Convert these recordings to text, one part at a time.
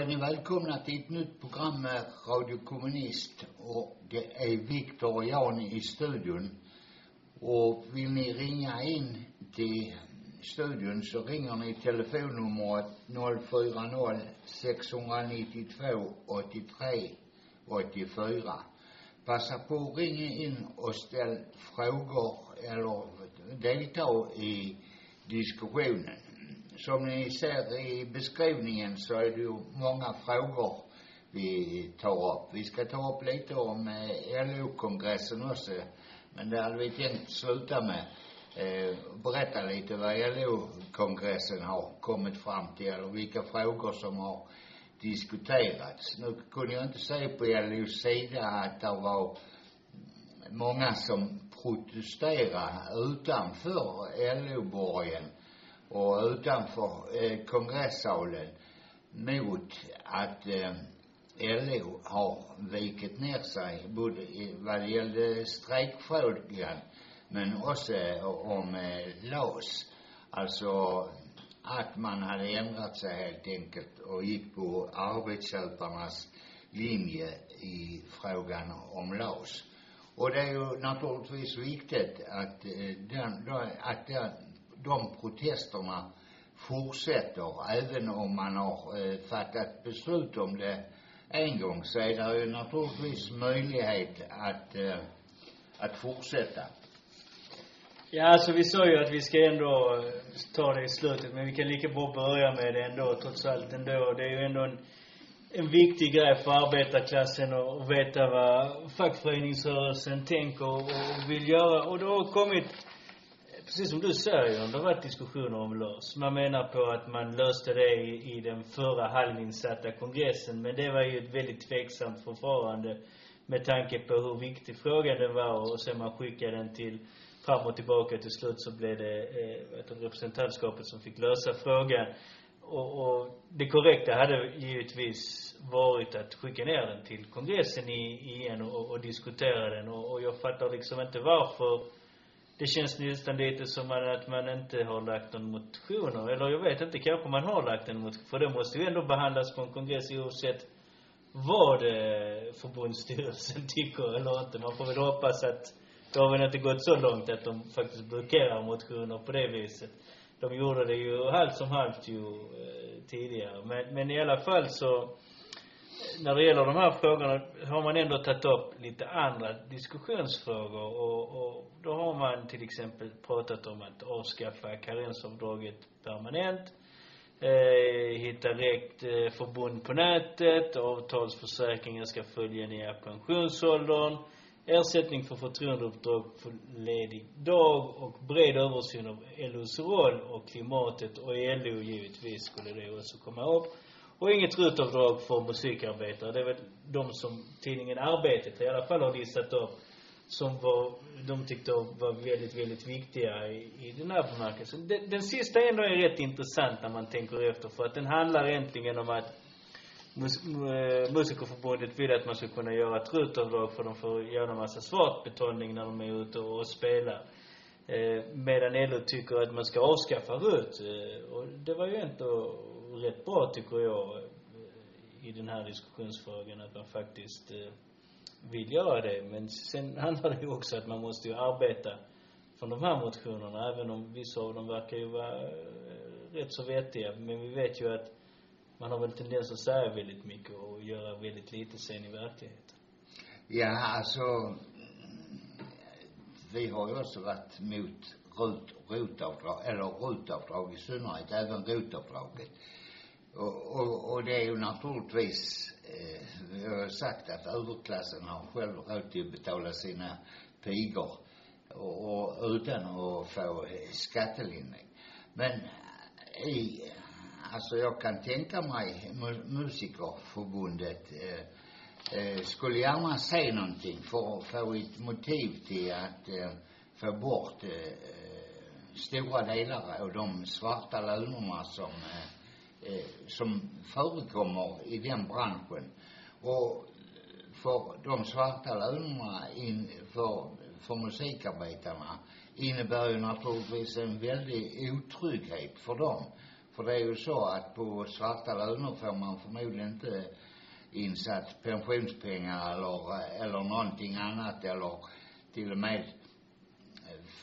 är ni välkomna till ett nytt program med Radio Kommunist. Och det är Viktor och Jan i studion. Och vill ni ringa in till studion så ringer ni telefonnumret 040 692 83 84. Passa på att ringa in och ställ frågor eller delta i diskussionen. Som ni ser i beskrivningen så är det ju många frågor vi tar upp. Vi ska ta upp lite om eh, LO-kongressen också. Men det hade vi tänkt sluta med. Eh, berätta lite vad LO-kongressen har kommit fram till eller vilka frågor som har diskuterats. Nu kunde jag inte se på LOs sida att det var många som protesterade utanför LO-borgen och utanför eh, kongressalen mot att eh, LO har vikit ner sig både i, vad det gällde strejkfrågan men också eh, om eh, LAS. Alltså att man hade ändrat sig helt enkelt och gick på arbetsköparnas linje i frågan om LAS. Och det är ju naturligtvis viktigt att eh, den, då, att den, de protesterna fortsätter även om man har eh, fattat beslut om det en gång så är det ju naturligtvis möjlighet att, eh, att fortsätta. Ja, alltså vi sa ju att vi ska ändå eh, ta det i slutet, men vi kan lika bra börja med det ändå, trots allt ändå. Det är ju ändå en, en viktig grej för arbetarklassen att veta vad fackföreningsrörelsen tänker och, och vill göra. Och det har kommit, precis som du säger, John, det har varit diskussioner om LAS. Man menar på att man löste det i, i den förra halvinsatta kongressen, men det var ju ett väldigt tveksamt förfarande med tanke på hur viktig frågan den var och sen man skickade den till fram och tillbaka. Till slut så blev det eh, representantskapet som fick lösa frågan. Och, och det korrekta hade givetvis varit att skicka ner den till kongressen i, igen och, och diskutera den. Och, och jag fattar liksom inte varför det känns nästan lite som att man inte har lagt någon motion. Eller jag vet inte, kanske man har lagt en motion. För det måste ju ändå behandlas på en kongress oavsett vad eh, förbundsstyrelsen tycker eller inte. Man får väl hoppas att det har väl inte gått så långt att de faktiskt blockerar motioner på det viset. De gjorde det ju halvt som halvt ju eh, tidigare. Men, men i alla fall så, när det gäller de här frågorna har man ändå tagit upp lite andra diskussionsfrågor och, och då har man till exempel pratat om att avskaffa karensavdraget permanent, eh, hitta rätt eh, förbund på nätet, avtalsförsäkringen ska följa nya pensionsåldern, ersättning för förtroendeuppdrag för ledig dag och bred översyn av LOs roll och klimatet och i LO givetvis skulle det också komma upp. Och inget rutavdrag för musikarbetare. Det är väl de som tidningen Arbetet i alla fall har listat upp som var, de tyckte var väldigt, väldigt viktiga i, i den här bemärkelsen. Den, den sista ändå är rätt intressant när man tänker efter för att den handlar egentligen om att mus, eh, Musikerförbundet vill att man ska kunna göra ett rutavdrag för de får göra en massa svartbetalning när de är ute och, och spelar. Eh, medan LO tycker att man ska avskaffa RUT. Eh, och det var ju ändå rätt bra tycker jag eh, i den här diskussionsfrågan att man faktiskt eh, vill göra det. Men sen handlar det ju också att man måste ju arbeta från de här motionerna, även om vissa av dem verkar ju vara eh, rätt så vettiga. Men vi vet ju att man har väl tendens att säga väldigt mycket och göra väldigt lite sen i verkligheten. Ja, alltså vi har ju också varit mot RUT ROT-avdrag, eller rotavdrag i synnerhet, även ROT-avdraget. Och, och, och det är ju naturligtvis, eh, jag har ju sagt att överklassen har själv råd till att betala sina pigor och, och utan att få skattelindring. Men i, alltså jag kan tänka mig mu musikerförbundet eh, eh, skulle gärna se någonting för att få ett motiv till att eh, få bort eh, stora delar av de svarta lönerna som eh, eh, som förekommer i den branschen. Och för de svarta lönerna in, för, för musikarbetarna innebär ju naturligtvis en väldig otrygghet för dem. För det är ju så att på svarta löner får man förmodligen inte insatt pensionspengar eller, eller någonting annat eller till och med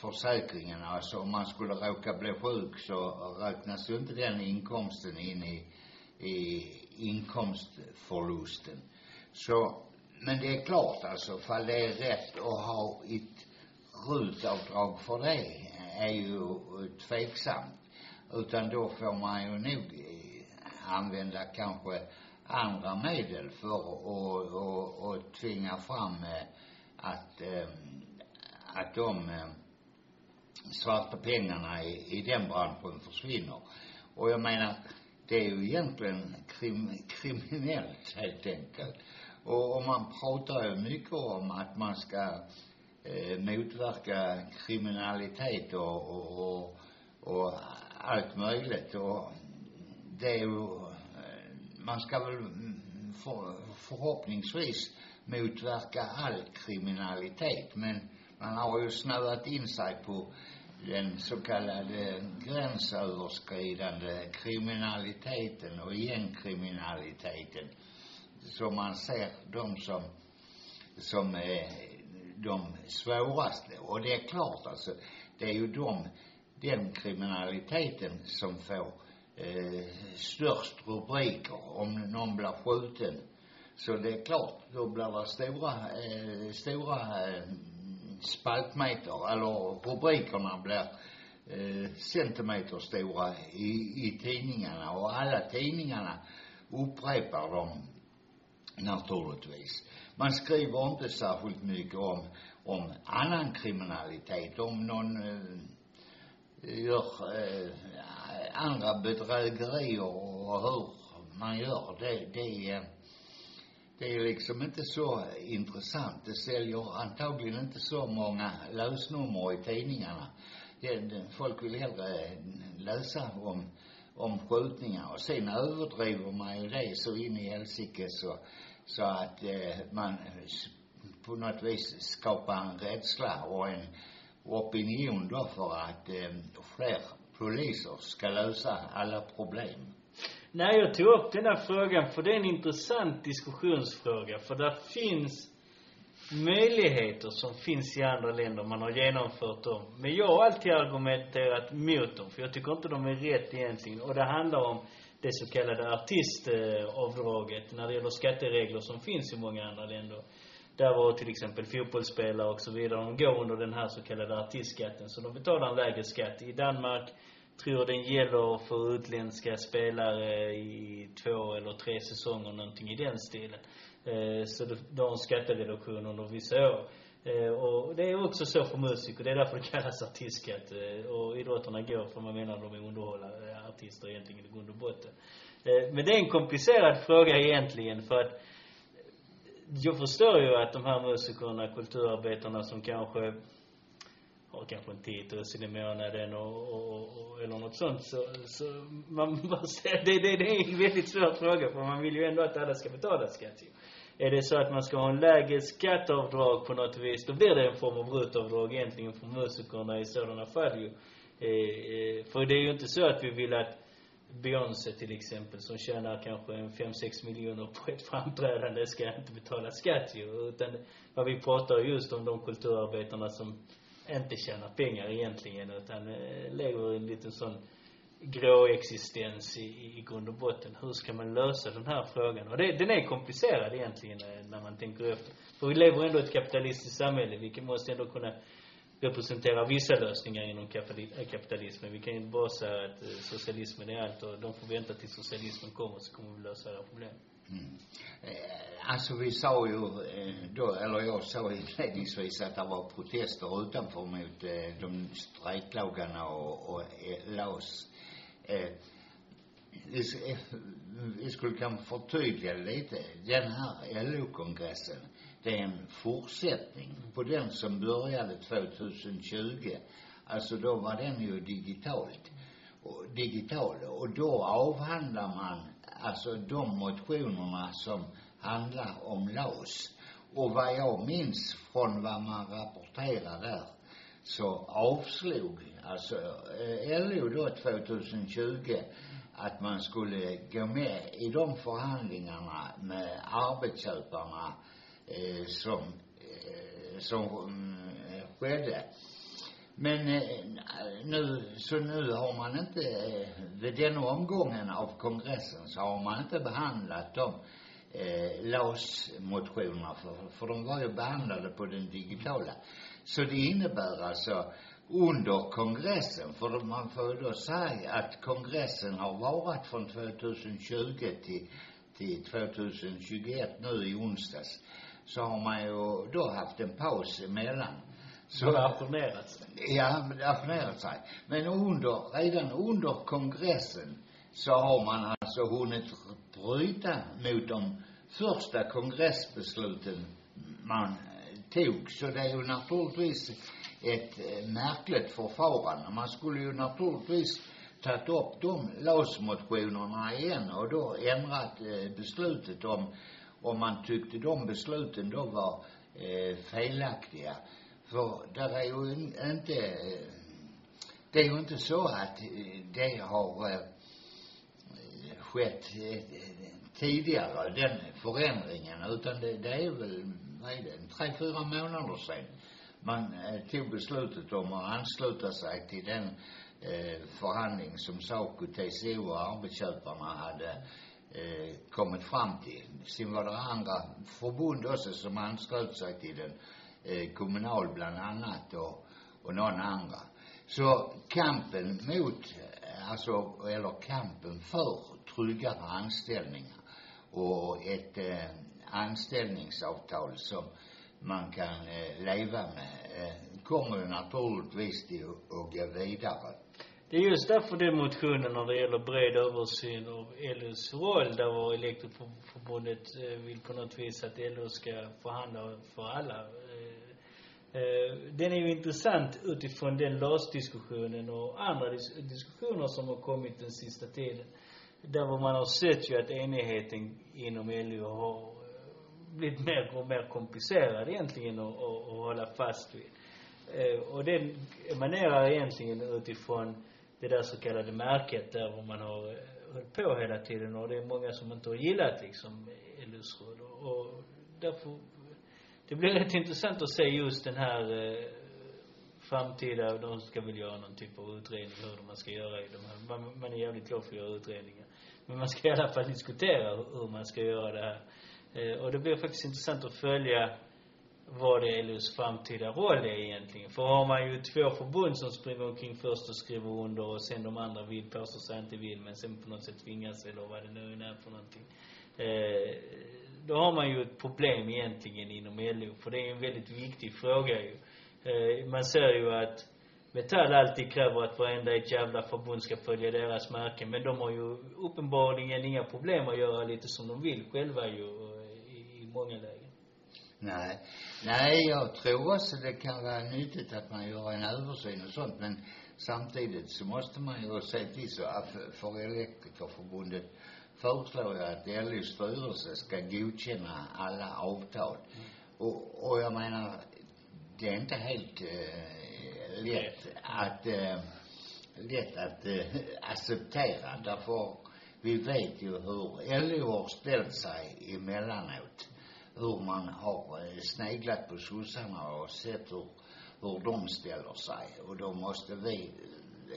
försäkringen. Alltså om man skulle råka bli sjuk så räknas ju inte den inkomsten in i, i inkomstförlusten. Så, men det är klart alltså, fall det är rätt att ha ett rutavdrag för det är ju tveksamt. Utan då får man ju nog eh, använda kanske andra medel för att, och, och tvinga fram eh, att, eh, att de svarta pengarna i, i den branschen försvinner. Och jag menar, det är ju egentligen krim, kriminellt helt enkelt. Och, och man pratar ju mycket om att man ska eh, motverka kriminalitet och, och, och, och allt möjligt. Och det är ju, eh, man ska väl för, förhoppningsvis motverka all kriminalitet. Men man har ju snöat in sig på den så kallade gränsöverskridande kriminaliteten och gängkriminaliteten som man ser de som, som är de svåraste. Och det är klart alltså, det är ju de, den kriminaliteten som får eh, störst rubriker om någon blir skjuten. Så det är klart, då blir det stora, eh, stora eh, spaltmeter, eller rubrikerna blir eh, centimeter stora i, i tidningarna och alla tidningarna upprepar dem naturligtvis. Man skriver inte särskilt mycket om, om annan kriminalitet, om någon eh, gör eh, andra bedrägerier och hur man gör det, det eh, det är liksom inte så intressant. Det säljer antagligen inte så många lösnummer i tidningarna. Folk vill hellre läsa om, om skjutningar och sen överdriver man ju det så in i helsike så, så att eh, man på något vis skapar en rädsla och en opinion då för att eh, fler poliser ska lösa alla problem. Nej, jag tog upp den här frågan för det är en intressant diskussionsfråga. För där finns möjligheter som finns i andra länder. Man har genomfört dem. Men jag har alltid argumenterat mot dem. För jag tycker inte de är rätt egentligen. Och det handlar om det så kallade artistavdraget när det gäller skatteregler som finns i många andra länder. Där var till exempel fotbollsspelare och så vidare, de går under den här så kallade artistskatten. Så de betalar en lägre skatt. I Danmark tror den gäller för utländska spelare i två eller tre säsonger, någonting i den stilen. Eh, så de har en skattereduktion under vissa år. Eh, och det är också så för musiker. Det är därför det kallas artistskatt. Eh, och idrotterna går för man menar de är underhållare, eh, artister egentligen i grund och botten. Eh, men det är en komplicerad fråga egentligen för att jag förstår ju att de här musikerna, kulturarbetarna som kanske och kanske en 10 000 i månaden och, och, och, eller något sånt så, så man måste, det, det, det är en väldigt svår fråga för man vill ju ändå att alla ska betala skatt ju. Är det så att man ska ha en lägre skatteavdrag på något vis, då blir det en form av rutavdrag egentligen för musikerna i sådana fall ju. Eh, eh, för det är ju inte så att vi vill att Beyoncé till exempel som tjänar kanske en 5-6 miljoner på ett framträdande ska inte betala skatt ju. Utan vad vi pratar just om de kulturarbetarna som inte tjänar pengar egentligen utan eh, lever i en liten sån grå existens i, i grund och botten. Hur ska man lösa den här frågan? Och det, den är komplicerad egentligen eh, när man tänker efter. För vi lever ändå i ett kapitalistiskt samhälle. Vi måste ändå kunna representerar vissa lösningar inom eh, kapitalismen. Vi kan ju inte bara säga att socialismen är allt och de får vänta tills socialismen kommer så kommer vi lösa era problem. Mm. Eh, alltså vi sa ju eh, då, eller jag sa inledningsvis att det var protester utanför mot eh, de strejklagarna och, och LAS. Vi, vi skulle kanske förtydliga lite. Den här LO-kongressen, det är en fortsättning på den som började 2020. Alltså då var den ju digitalt. Och, digital. Och då avhandlar man alltså de motionerna som handlar om LAS. Och vad jag minns från vad man rapporterar där så avslog alltså eh, LO då 2020 att man skulle gå med i de förhandlingarna med arbetsköparna eh, som, eh, som mm, eh, skedde. Men eh, nu, så nu har man inte, eh, vid den omgången av kongressen så har man inte behandlat de eh, LAS-motionerna för, för de var ju behandlade på den digitala. Så det innebär alltså under kongressen, för man får ju då säga att kongressen har varit från 2020 till, till 2021 nu i onsdags, så har man ju då haft en paus emellan. Så har det ajournerats. Ja, det ajournerat sig. Men under, redan under kongressen så har man alltså hunnit bryta mot de första kongressbesluten man eh, tog. Så det är ju naturligtvis ett eh, märkligt förfarande. Man skulle ju naturligtvis tagit upp de LAS-motionerna igen och då ändrat eh, beslutet om, om man tyckte de besluten då var eh, felaktiga. För där är ju in, inte, det är ju inte så att det har eh, skett eh, tidigare, den förändringen, utan det, det är väl, vad är det, tre, fyra månader sedan man eh, tog beslutet om att ansluta sig till den eh, förhandling som SACO, TCO och arbetsköparna hade eh, kommit fram till. Sen var det andra förbund också som anslöt sig till den, eh, Kommunal bland annat och, och någon andra. Så kampen mot, eh, alltså, eller kampen för tryggare anställningar och ett eh, anställningsavtal som man kan eh, leva med eh, kommer ju naturligtvis till att gå vidare. Det är just därför den motionen när det gäller bred översyn av LOs roll, där var Elektroförbundet eh, vill på något vis att LO ska förhandla för alla. Eh, Eh, Den är ju intressant utifrån den LAS-diskussionen och andra dis diskussioner som har kommit den sista tiden. Där man har sett ju att enigheten inom LO har eh, blivit mer och mer komplicerad egentligen att, att, att hålla fast vid. Eh, och den emanerar egentligen utifrån det där så kallade märket där man har eh, hållit på hela tiden och det är många som inte har gillat liksom LOs roll och därför det blir rätt intressant att se just den här eh, framtida, de ska väl göra någon typ av utredning hur man ska göra i de här, man, man är jävligt glad för att göra utredningar. Men man ska i alla fall diskutera hur, hur man ska göra det här. Eh, och det blir faktiskt intressant att följa vad det är LOs framtida roll är egentligen. För har man ju två förbund som springer omkring först och skriver under och sen de andra vill, påstår sig inte vill, men sen på något sätt tvingas eller vad det nu är för någonting. Eh, då har man ju ett problem egentligen inom LO, för det är en väldigt viktig fråga ju. Eh, man ser ju att Metall alltid kräver att varenda ett jävla förbund ska följa deras märken, men de har ju uppenbarligen inga problem att göra lite som de vill själva ju, eh, i, i många lägen. Nej. Nej, jag tror också det kan vara nyttigt att man gör en översyn och sånt, men samtidigt så måste man ju se till så att för Elektrikerförbundet föreslår jag att LOs styrelse ska godkänna alla avtal. Och, och jag menar, det är inte helt eh, lätt att, eh, lätt att eh, acceptera. Därför, vi vet ju hur LO har ställt sig emellanåt. Hur man har eh, sneglat på sossarna och sett hur, hur de ställer sig. Och då måste vi,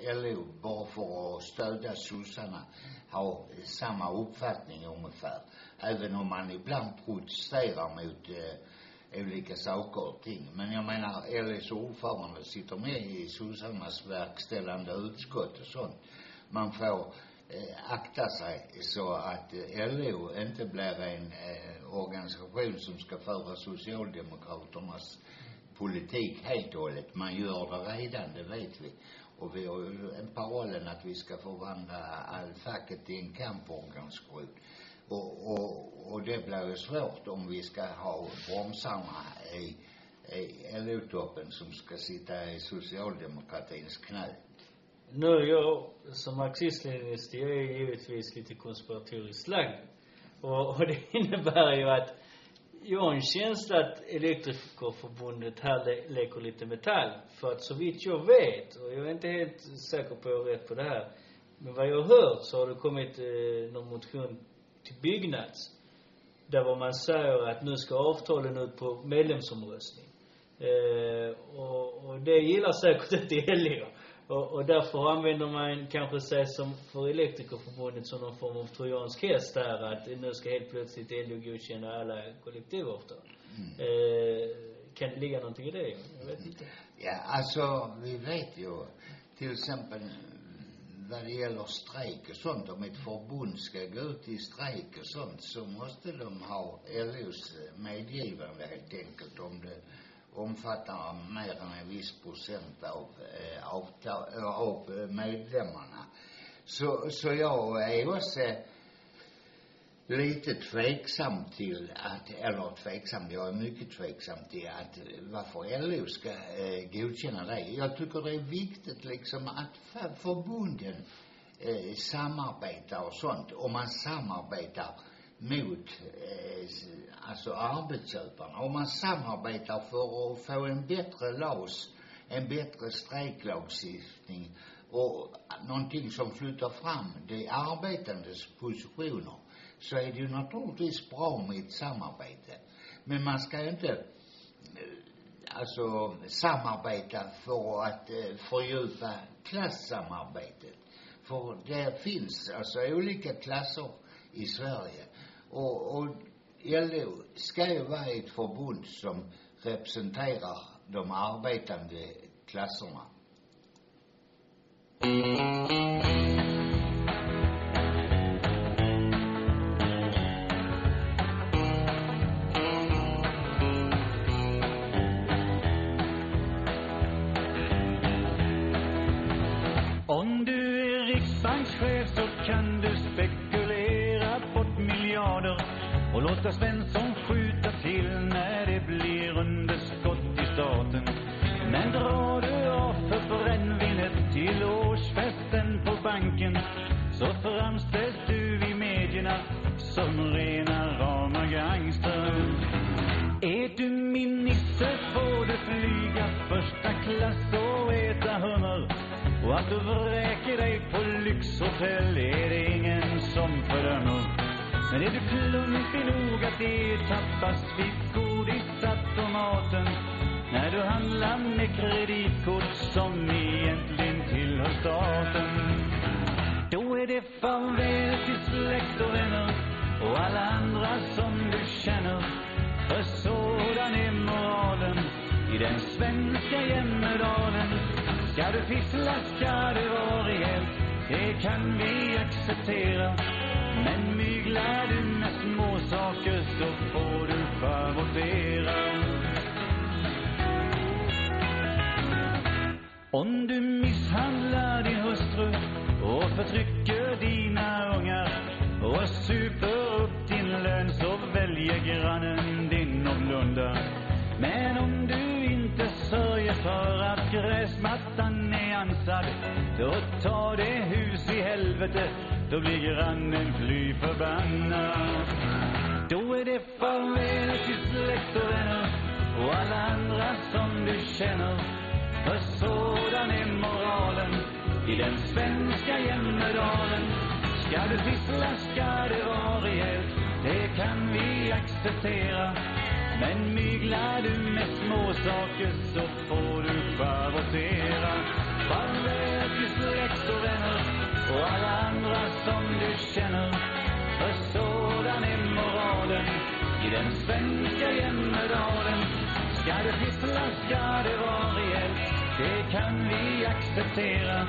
LO, bara för att stödja sossarna, har samma uppfattning ungefär. Även om man ibland protesterar mot eh, olika saker och ting. Men jag menar, LOs ordförande sitter med i sossarnas verkställande utskott och sånt. Man får eh, akta sig så att eh, LO inte blir en eh, organisation som ska föra socialdemokraternas politik helt och hållet. Man gör det redan, det vet vi. Och vi har ju en parollen att vi ska förvandla all facket till en kamporganisation. Och, och, och det blir ju svårt om vi ska ha bromsarna i, i LO-toppen som ska sitta i socialdemokratins knä. Nu är jag som marxist-leninist, jag är givetvis lite konspiratoriskt lagd. Och, och det innebär ju att jag har en känsla att Elektrikerförbundet här le leker lite metall. För att så vitt jag vet, och jag är inte helt säker på att jag har rätt på det här, men vad jag har hört så har det kommit eh, någon motion till Byggnads. Där vad man säger att nu ska avtalen ut på medlemsomröstning. Eh, och, och det gillar säkert inte LO. Och, och därför använder man kanske sig som för Elektrikerförbundet som någon form av trojansk häst där att nu ska helt plötsligt LO godkänna alla kollektivavtal. Mm. Eh, kan det ligga någonting i det? Jag vet inte. Ja, alltså vi vet ju till exempel vad det gäller strejk och sånt, om ett förbund ska gå ut i strejk och sånt så måste de ha LOs medgivande helt enkelt om det omfattar mer än en viss procent av, eh, avtal, av eh, medlemmarna. Så, så jag är också lite tveksam till att, eller tveksam, jag är mycket tveksam till att varför LO ska eh, godkänna det. Jag tycker det är viktigt liksom att förbunden eh, samarbetar och sånt. Om man samarbetar mot eh, alltså arbetsköparna. Om man samarbetar för att få en bättre LAS, en bättre strejklagstiftning och någonting som flyttar fram de arbetandes positioner så är det ju naturligtvis bra med ett samarbete. Men man ska inte eh, alltså samarbeta för att eh, fördjupa klassamarbetet. För det finns alltså olika klasser i Sverige. Och, och LO ska ju vara ett förbund som representerar de arbetande klasserna. Är du min nisse får du flyga första klass och äta hummer. Och att du vräker dig på lyxhotell är det ingen som fördömer. Men är du klumpig nog att ertappas vid godisautomaten när du handlar med kreditkort som egentligen tillhör staten. Då är det farväl till släkt och vänner och alla andra som du känner. För sådan är moralen i den svenska Jämmerdalen. Ska du fiffla ska det vara rejält, det kan vi acceptera. Men myglar du med småsaker så får du schavottera. Om du misshandlar din hustru och förtrycker dina ungar och super upp din lön så väljer grannen sörjer för att gräsmattan är ansad då tar det hus i helvete, då blir grannen fly förbannad. Då är det farväl till släkt och vänner och alla andra som du känner. För sådan är moralen i den svenska Jämmerdalen. Ska du fiffla ska det vara rejält, det kan vi acceptera. Men myglar du med småsaker så får du schavottera. Farväl till släkt och vänner och alla andra som du känner. För sådan är moralen i den svenska Jämmerdalen. Ska det fiffla ska det vara rejält, det kan vi acceptera.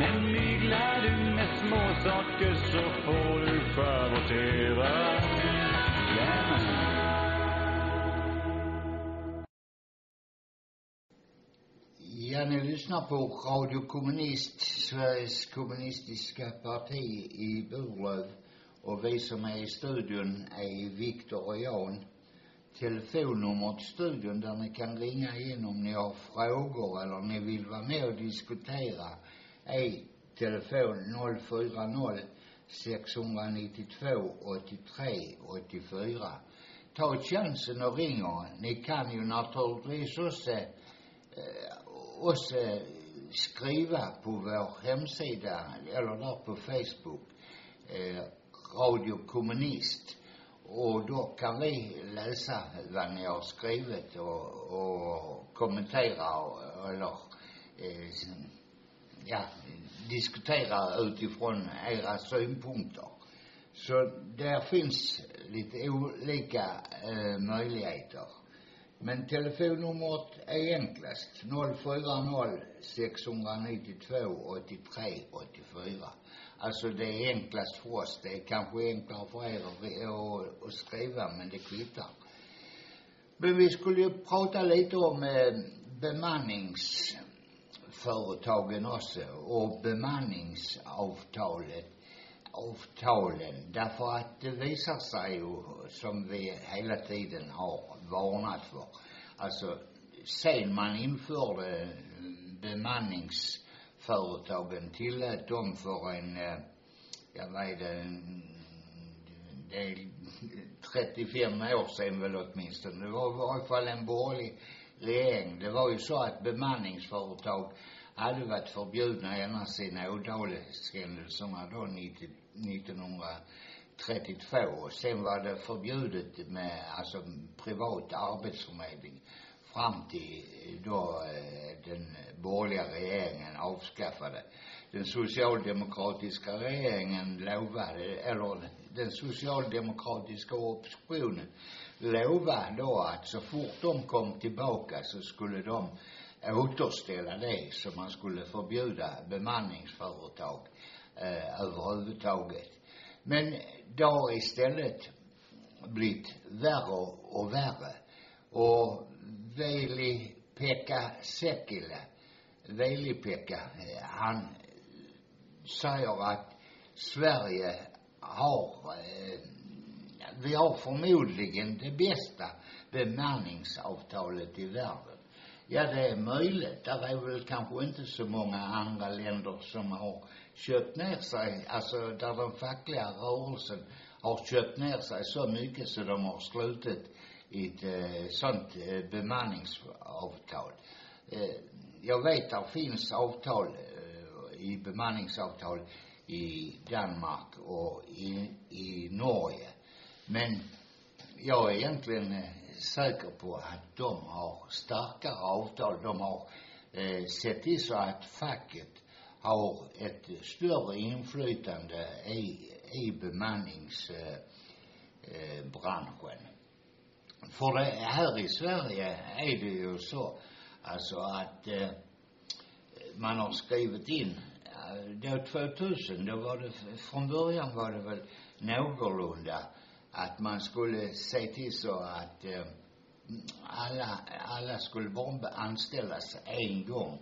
Men myglar du med småsaker så får du schavottera. Yeah. Lyssnar på Radio Kommunist, Sveriges kommunistiska parti i Burlöv. Och vi som är i studion är Viktor och Jan. Telefonnumret till studion där ni kan ringa in om ni har frågor eller ni vill vara med och diskutera är telefon 040 692 83 84. Ta chansen och ring Ni kan ju naturligtvis också eh, också skriva på vår hemsida eller där på Facebook eh, Radio Kommunist och då kan vi läsa vad ni har skrivit och, och kommentera och, eller eh, ja, diskutera utifrån era synpunkter. Så där finns lite olika eh, möjligheter. Men telefonnumret är enklast. 040 692 83 84. Alltså det är enklast för oss. Det är kanske enklare för er att, att, att skriva, men det kvittar. Men vi skulle ju prata lite om eh, bemanningsföretagen också och bemanningsavtalet avtalen därför att det visar sig ju som vi hela tiden har varnat för alltså sen man införde eh, bemanningsföretagen tillät dem för en eh, jag vet det det är 35 år sedan väl åtminstone. Det var i varje fall en borgerlig regering. Det var ju så att bemanningsföretag hade varit förbjudna ända sedan Ådalshändelserna då 90, 1932 och sen var det förbjudet med alltså privat arbetsförmedling fram till eh, då eh, den borgerliga regeringen avskaffade. Den socialdemokratiska regeringen lovade eller den socialdemokratiska oppositionen lovade då att så fort de kom tillbaka så skulle de Eh, återställa det så man skulle förbjuda bemanningsföretag eh, överhuvudtaget. Men det har istället blivit värre och värre. Och Veli-Pekka Sekile, Veli-Pekka, eh, han säger att Sverige har, eh, vi har förmodligen det bästa bemanningsavtalet i världen. Ja, det är möjligt. Där är väl kanske inte så många andra länder som har köpt ner sig, alltså där den fackliga rörelsen har köpt ner sig så mycket så de har slutit ett eh, sånt eh, bemanningsavtal. Eh, jag vet att det finns avtal eh, i bemanningsavtal i Danmark och i, i Norge. Men jag är egentligen eh, säker på att de har starkare avtal. De har eh, sett till så att facket har ett större inflytande i, i bemanningsbranschen. Eh, för det, här i Sverige är det ju så, alltså att eh, man har skrivit in, då 2000, då var det, från början var det väl någorlunda att man skulle se till så att eh, alla, alla skulle bara anställas en gång.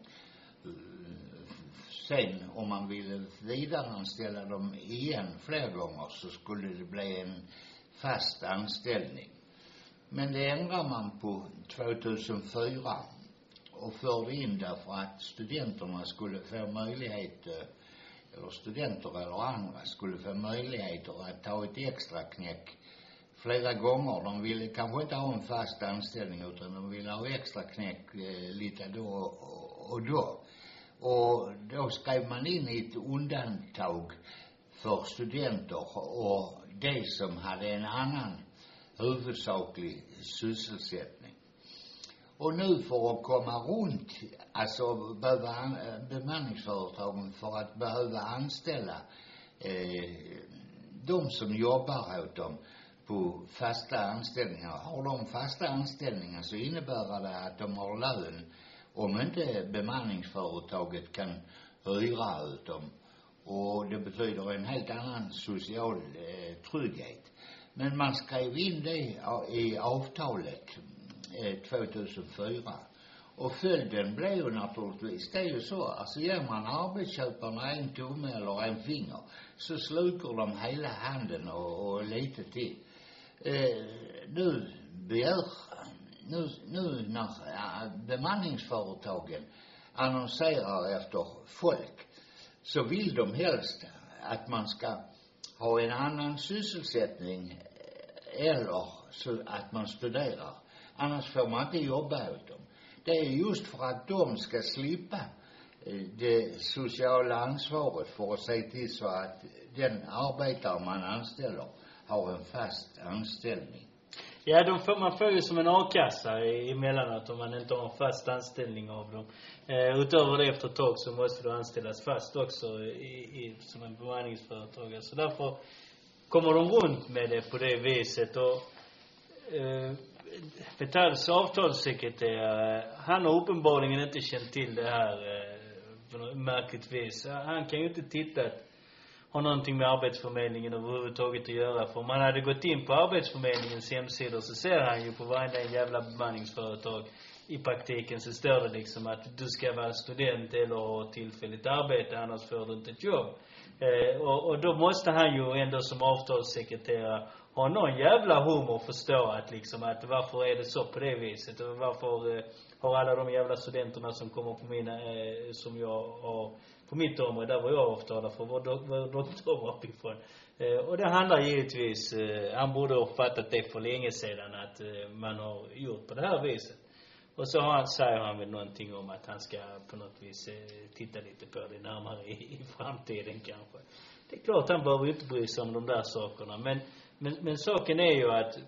Sen om man ville vidareanställa dem igen fler gånger så skulle det bli en fast anställning. Men det ändrade man på 2004 och förde in därför att studenterna skulle få möjlighet eh, eller studenter eller andra skulle få möjligheter att ta ett extra knäck flera gånger. De ville kanske inte ha en fast anställning utan de ville ha extra knäck eh, lite då och, och då. Och då skrev man in ett undantag för studenter och de som hade en annan huvudsaklig sysselsättning. Och nu för att komma runt, alltså behöva bemanningsföretagen för att behöva anställa eh, de som jobbar åt dem på fasta anställningar. Har de fasta anställningar så innebär det att de har lön om inte bemanningsföretaget kan hyra ut dem. Och det betyder en helt annan social eh, trygghet. Men man skrev in det i avtalet eh, 2004. Och följden blev ju naturligtvis, det är ju så, alltså ger man arbetsköparna en tumme eller en finger så slukar de hela handen och, och lite till. Eh, nu begär, nu, nu när ja, bemanningsföretagen annonserar efter folk så vill de helst att man ska ha en annan sysselsättning eh, eller så att man studerar. Annars får man inte jobba åt dem. Det är just för att de ska slippa eh, det sociala ansvaret för att se till så att den arbetare man anställer har en fast anställning. Ja, de får, man får ju som en a-kassa emellanåt om man inte har en fast anställning av dem. Eh, utöver det efter ett tag så måste du anställas fast också i, i, som en bemanningsföretagare. Så därför kommer de runt med det på det viset och eh, Metalls avtalssekreterare, han har uppenbarligen inte känt till det här eh, på något märkligt vis. Han kan ju inte titta att har någonting med Arbetsförmedlingen överhuvudtaget att göra. För om man hade gått in på Arbetsförmedlingens hemsidor så ser han ju på varenda jävla bemanningsföretag i praktiken så står det liksom att du ska vara student eller ha tillfälligt arbete annars får du inte ett jobb. Eh, och, och då måste han ju ändå som avtalssekreterare ha någon jävla humor förstå att liksom att varför är det så på det viset och varför eh, har alla de jävla studenterna som kommer på mina, eh, som jag har på mitt område, där var jag avtalad för var, var doktor uppifrån. Eh, och det handlar givetvis, eh, han borde ha fattat det för länge sedan att eh, man har gjort på det här viset. Och så han, säger han väl någonting om att han ska på något vis eh, titta lite på det närmare i, i framtiden kanske. Det är klart han behöver ju inte bry sig om de där sakerna men, men, men saken är ju att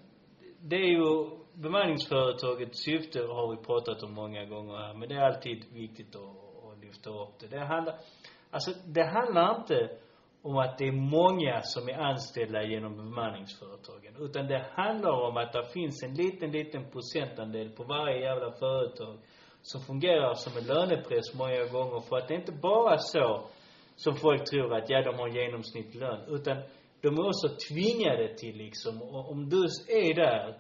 det är ju bemanningsföretagets syfte har vi pratat om många gånger här men det är alltid viktigt att, lyfter upp det. Det handlar, alltså det handlar inte om att det är många som är anställda genom bemanningsföretagen. Utan det handlar om att det finns en liten, liten procentandel på varje jävla företag som fungerar som en lönepress många gånger. För att det är inte bara så som folk tror att, ja, de har genomsnittlig lön. Utan de är också tvingade till liksom, om du är där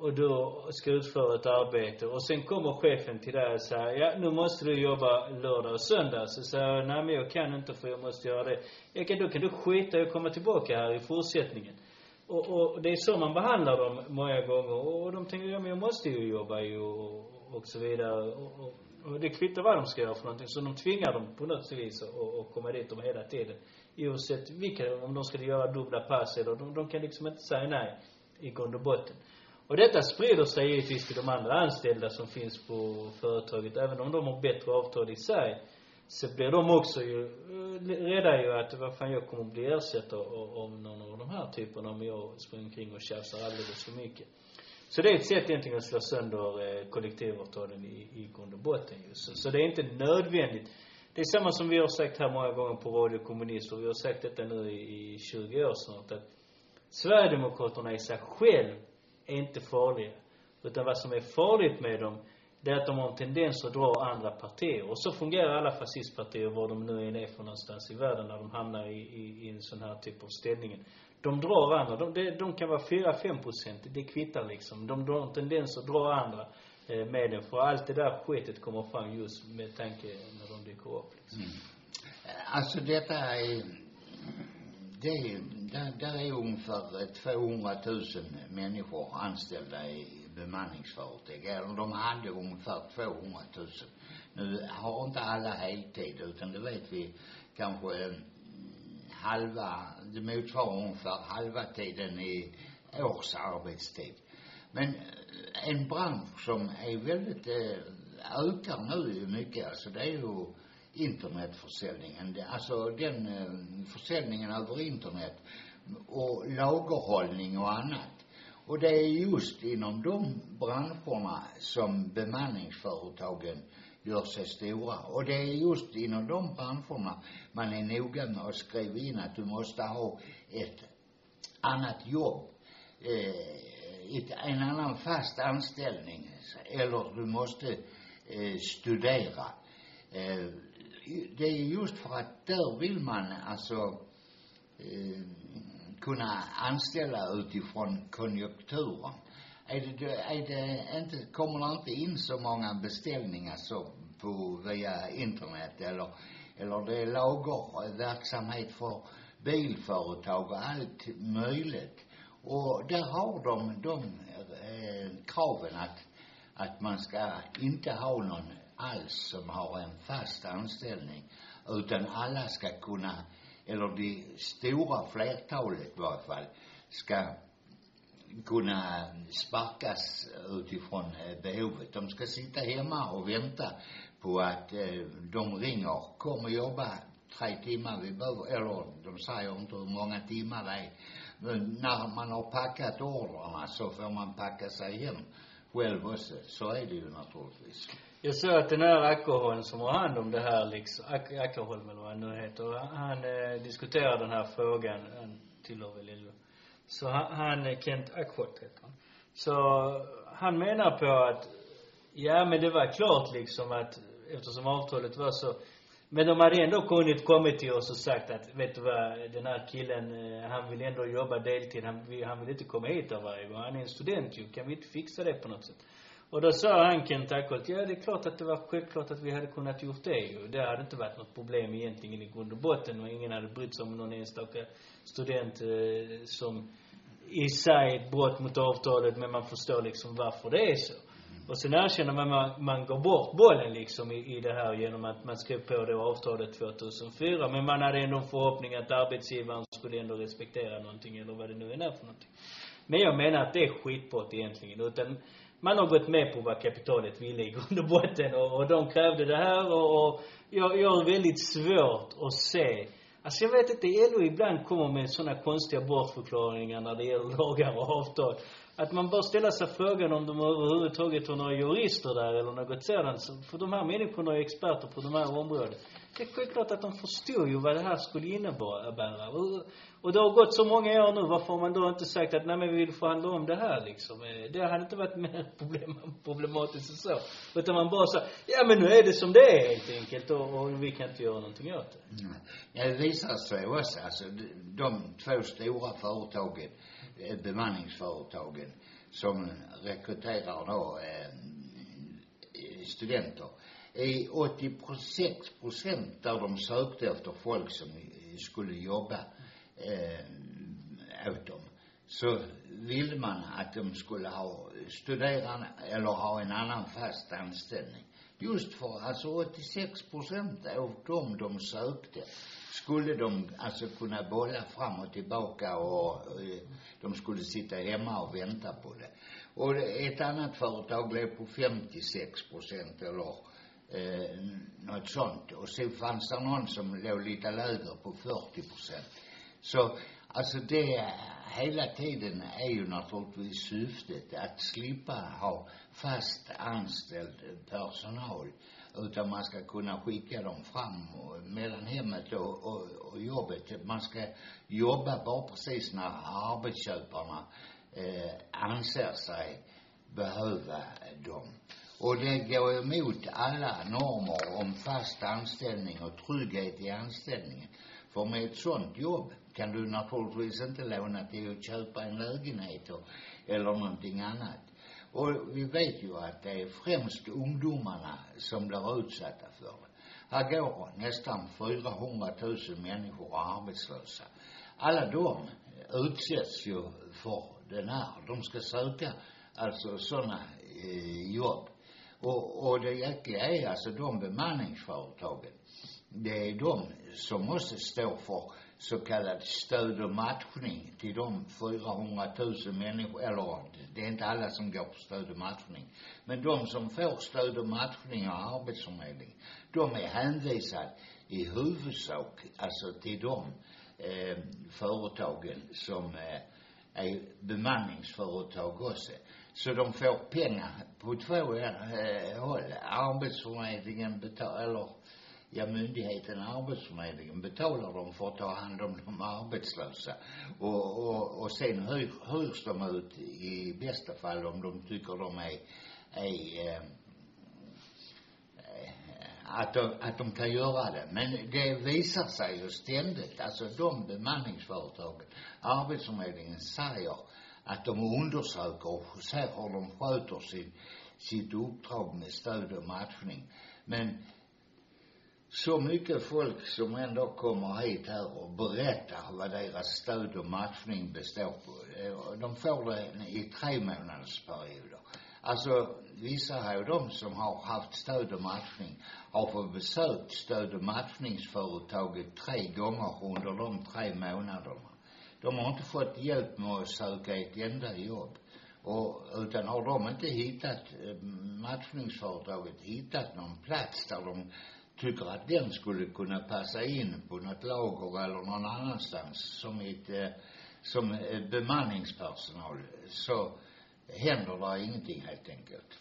och du ska utföra ett arbete och sen kommer chefen till dig och säger, ja nu måste du jobba lördag och söndag. Så säger jag, nej men jag kan inte för jag måste göra det. Ja, kan, då kan du skita i att komma tillbaka här i fortsättningen. Och, och det är så man behandlar dem många gånger. Och de tänker, ja men jag måste ju jobba ju och, och så vidare. Och, och, och det kvittar vad de ska göra för någonting. Så de tvingar dem på något vis att, att komma dit de hela tiden. Oavsett vilka, om de ska göra dubbla pass eller de, de kan liksom inte säga nej i grund och botten. Och detta sprider sig givetvis till de andra anställda som finns på företaget. Även om de har bättre avtal i sig, så blir de också ju eh, rädda ju att, vad fan, jag kommer bli ersatt av någon av de här typerna om jag springer omkring och tjafsar alldeles för mycket. Så det är ett sätt egentligen att slå sönder eh, kollektivavtalen i, i grund och botten ju. Så, så det är inte nödvändigt. Det är samma som vi har sagt här många gånger på Radio Kommunist, och vi har sagt detta nu i, i 20 år snart, att Sverigedemokraterna i sig själv är inte farliga. Utan vad som är farligt med dem, det är att de har en tendens att dra andra partier. Och så fungerar alla fascistpartier, var de nu än är för någonstans i världen, när de hamnar i, i, i en sån här typ av ställning. De drar andra. De, de, de kan vara fyra, fem procent. Det kvittar liksom. De drar en tendens att dra andra eh, med den. För allt det där skitet kommer fram just med tanke när de dyker upp liksom. Mm. Alltså detta är det, där, där är ungefär 200 000 människor anställda i bemanningsföretag. Eller de hade ungefär 200 000. Nu har inte alla heltid utan det vet vi kanske mm, halva, det motsvarar ungefär halva tiden i årsarbetstid. Men eh, en bransch som är väldigt, eh, ökar nu mycket, alltså det är ju internetförsäljningen. Alltså den eh, försäljningen över internet och lagerhållning och annat. Och det är just inom de branscherna som bemanningsföretagen gör sig stora. Och det är just inom de branscherna man är noga med att skriva in att du måste ha ett annat jobb eh, ett, en annan fast anställning eller du måste eh, studera. Eh, det är just för att där vill man alltså eh, kunna anställa utifrån konjunkturen. Är det, är det inte, kommer det inte in så många beställningar så på, via internet eller, eller det är lagerverksamhet för bilföretag och allt möjligt. Och där har de, de eh, kraven att, att man ska inte ha någon alls som har en fast anställning, utan alla ska kunna, eller det stora flertalet i varje fall, ska kunna sparkas utifrån eh, behovet. De ska sitta hemma och vänta på att eh, de ringer, kom och jobba tre timmar, vi behöver, eller de säger inte hur många timmar det är. Men när man har packat ordrarna så får man packa sig hem själv också. Så är det ju naturligtvis. Jag såg att den här Ackerholm som har hand om det här liksom, Ackerholm eller vad han nu heter, han eh, diskuterar den här frågan, han tillhör väl LO. Så han, han eh, Kent Ackholt heter han. Så han menar på att, ja men det var klart liksom att eftersom avtalet var så men de hade ändå kunnat kommit till oss och sagt att, vet du vad, den här killen, eh, han vill ändå jobba deltid, han, han vill inte komma hit av varje gång, han är en student ju, kan vi inte fixa det på något sätt? Och då sa han Kent Ackholt, ja det är klart att det var självklart att vi hade kunnat gjort det ju. Det hade inte varit något problem egentligen i grund och botten och ingen hade brytt sig om någon enstaka student eh, som i sig ett brott mot avtalet men man förstår liksom varför det är så. Och sen erkänner man, man, man går bort bollen liksom i, i det här genom att man skrev på det avtalet 2004. Men man hade ändå en förhoppning att arbetsgivaren skulle ändå respektera någonting eller vad det nu än är för någonting. Men jag menar att det är skitbrott egentligen. Utan man har gått med på vad kapitalet ville i grund och botten och, och de krävde det här och, och jag, jag har väldigt svårt att se Alltså jag vet inte, LO ibland kommer med sådana konstiga bortförklaringar när det gäller lagar och avtal. Att man bör ställa sig frågan om de överhuvudtaget har några jurister där eller något sådant. För de här människorna är experter på de här områdena. Det är självklart att de förstod ju vad det här skulle innebära. Och, och det har gått så många år nu, varför har man då inte sagt att nej men vi vill förhandla om det här liksom? Eh, det hade inte varit mer problem, problematiskt än så. Utan man bara sa, ja men nu är det som det är helt enkelt och, och vi kan inte göra någonting åt det. Mm. Ja, det visar sig också, alltså de två stora företagen, eh, bemanningsföretagen, som rekryterar då eh, studenter, i 86 procent där de sökte efter folk som skulle jobba eh, åt dem så ville man att de skulle ha studerande eller ha en annan fast anställning. Just för, alltså 86 procent av dem de sökte skulle de alltså kunna bolla fram och tillbaka och eh, de skulle sitta hemma och vänta på det. Och ett annat företag blev på 56 procent eller eh, något sånt. Och sen fanns det någon som låg lite lägre på 40 procent. Så, alltså det hela tiden är ju naturligtvis syftet att slippa ha fast anställd personal utan man ska kunna skicka dem fram och, mellan hemmet och, och, och jobbet. Man ska jobba bara precis när arbetsköparna eh, anser sig behöva dem. Och det går emot alla normer om fast anställning och trygghet i anställningen. För med ett sånt jobb kan du naturligtvis inte låna till att köpa en lägenhet och, eller någonting annat. Och vi vet ju att det är främst ungdomarna som blir utsatta för det. Här går nästan 400 000 människor arbetslösa. Alla de utsätts ju för den här. De ska söka alltså sådana eh, jobb. Och, och det jäkliga är alltså de bemanningsföretagen. Det är de som måste stå för så kallad stöd och matchning till de 400 000 människor, eller det är inte alla som går på stöd och matchning. Men de som får stöd och matchning av arbetsförmedling, de är hänvisade i huvudsak, alltså till de eh, företagen som eh, är bemanningsföretag också. Så de får pengar på två eh, håll. Arbetsförmedlingen betalar, eller ja myndigheten Arbetsförmedlingen betalar dem för att ta hand om de arbetslösa. Och, och, och sen hyr, hyrs de ut i bästa fall om de tycker de är, är eh, att de, att de kan göra det. Men det visar sig ju ständigt, alltså de bemanningsföretagen, Arbetsförmedlingen säger att de undersöker och ser hur de sköter sin, sitt uppdrag med stöd och matchning. Men så mycket folk som ändå kommer hit här och berättar vad deras stöd och matchning består på. Eh, de får det i tre månadersperioder. Alltså, vissa av de som har haft stöd och matchning har fått besökt stöd och matchningsföretaget tre gånger under de tre månaderna. De har inte fått hjälp med att söka ett enda jobb. Och, utan har de inte hittat, eh, matchningsföretaget hittat någon plats där de tycker att den skulle kunna passa in på något lager eller någon annanstans som ett, eh, som eh, bemanningspersonal så händer det ingenting helt enkelt.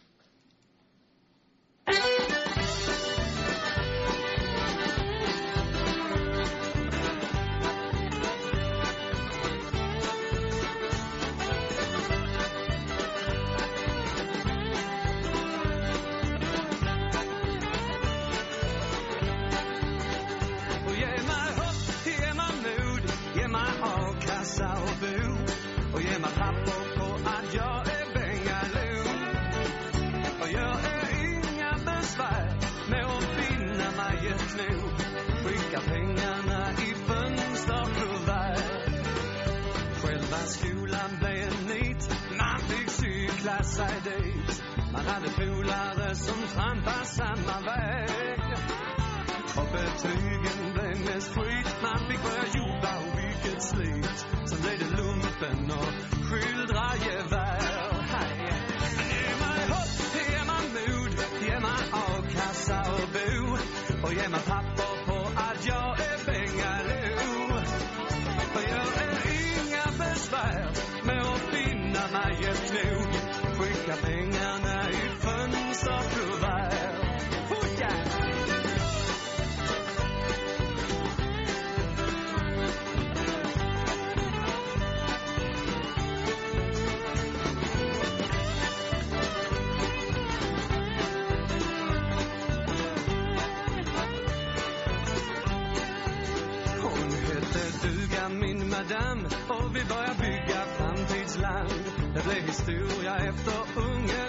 Sig dit. Man hade polare som trampade samma väg. Och betygen blev mest skit Man fick börja jobba och vilket slit Sen blev det lumpen och skildra gevär Hej. Ge mig hopp, ge mig mod Ge mig a-kassa och bo Och ge mig papper damm och vi börjar bygga framtidsland. Det blev historia efter Ungern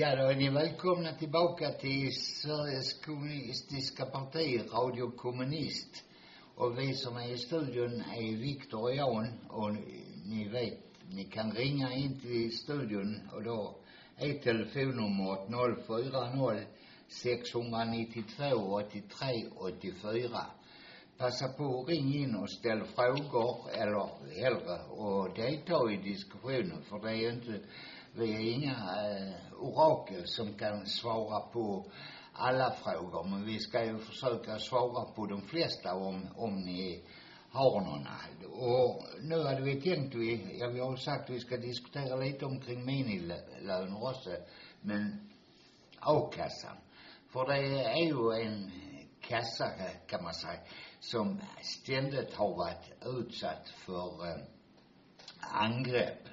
Ja, då är ni välkomna tillbaka till Sveriges kommunistiska parti, Radio Kommunist. Och vi som är i studion är Viktor och Jan och ni vet, ni kan ringa in till studion och då är telefonnumret 040 692 83 84. Passa på att ring in och ställ frågor eller hellre och delta i diskussionen för det är ju inte vi är inga eh, orakel som kan svara på alla frågor men vi ska ju försöka svara på de flesta om, om ni har några. Och nu hade vi tänkt vi, ja vi har sagt att vi ska diskutera lite omkring minilöner också, men a-kassan. För det är ju en kassa kan man säga som ständigt har varit utsatt för eh, angrepp.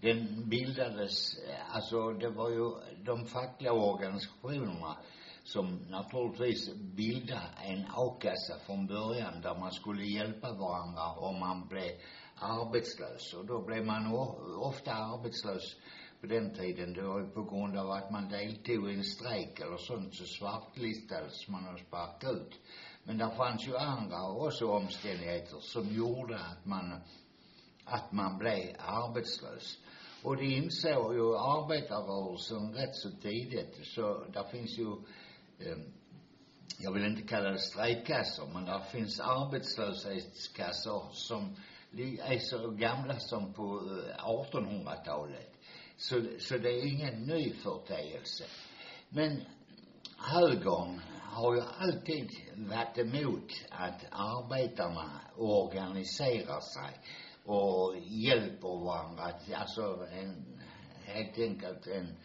Den bildades, eh, alltså det var ju de fackliga organisationerna som naturligtvis bildade en a-kassa från början där man skulle hjälpa varandra om man blev arbetslös. Och då blev man ofta arbetslös på den tiden Det var ju på grund av att man deltog i en strejk eller sånt så svartlistades man och sparkade ut. Men det fanns ju andra också omständigheter som gjorde att man, att man blev arbetslös. Och det insåg ju arbetarrörelsen rätt så tidigt. Så där finns ju, eh, jag vill inte kalla det strejkkassor, men där finns arbetslöshetskassor som är så gamla som på eh, 1800-talet. Så, så det är ingen ny företeelse. Men högern har ju alltid varit emot att arbetarna organiserar sig och hjälper varandra. Alltså en, helt enkelt en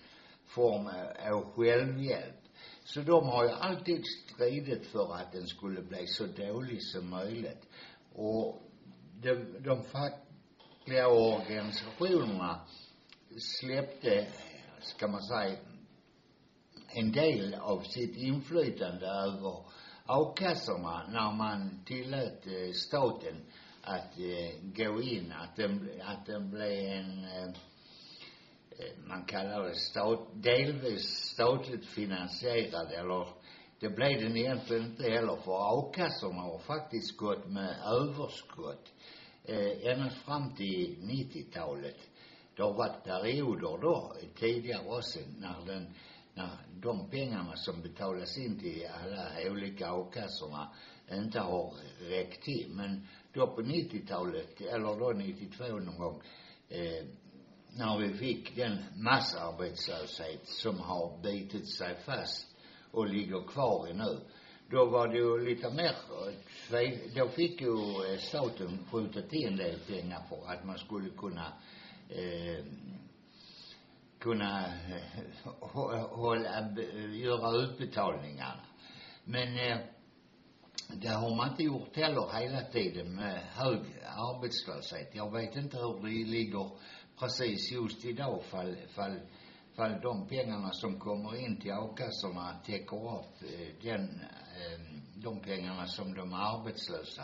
form av självhjälp. Så de har ju alltid stridit för att den skulle bli så dålig som möjligt. Och de, de fackliga organisationerna släppte, ska man säga, en del av sitt inflytande över a-kassorna när man tillät eh, staten att eh, gå in, att den, att den blev en, eh, eh, man kallar det stat, delvis statligt finansierad eller det blev den egentligen inte heller för a-kassorna har faktiskt gått med överskott eh, ända fram till 90-talet. Det har varit perioder då, tidigare också, när den, när de pengarna som betalas in till alla olika a-kassorna inte har räckt till. Men då på 90-talet, eller då 92 någon gång, eh, när vi fick den massarbetslöshet som har bitit sig fast och ligger kvar i nu. Då var det ju lite mer, då fick ju eh, staten skjuta till en del pengar för att man skulle kunna eh, kunna eh, hålla, eh, göra utbetalningarna. Men eh, det har man inte gjort heller hela tiden med hög arbetslöshet. Jag vet inte hur det ligger precis just idag fall, fall, fall de pengarna som kommer in till a-kassorna täcker upp eh, den, ehm, de pengarna som de arbetslösa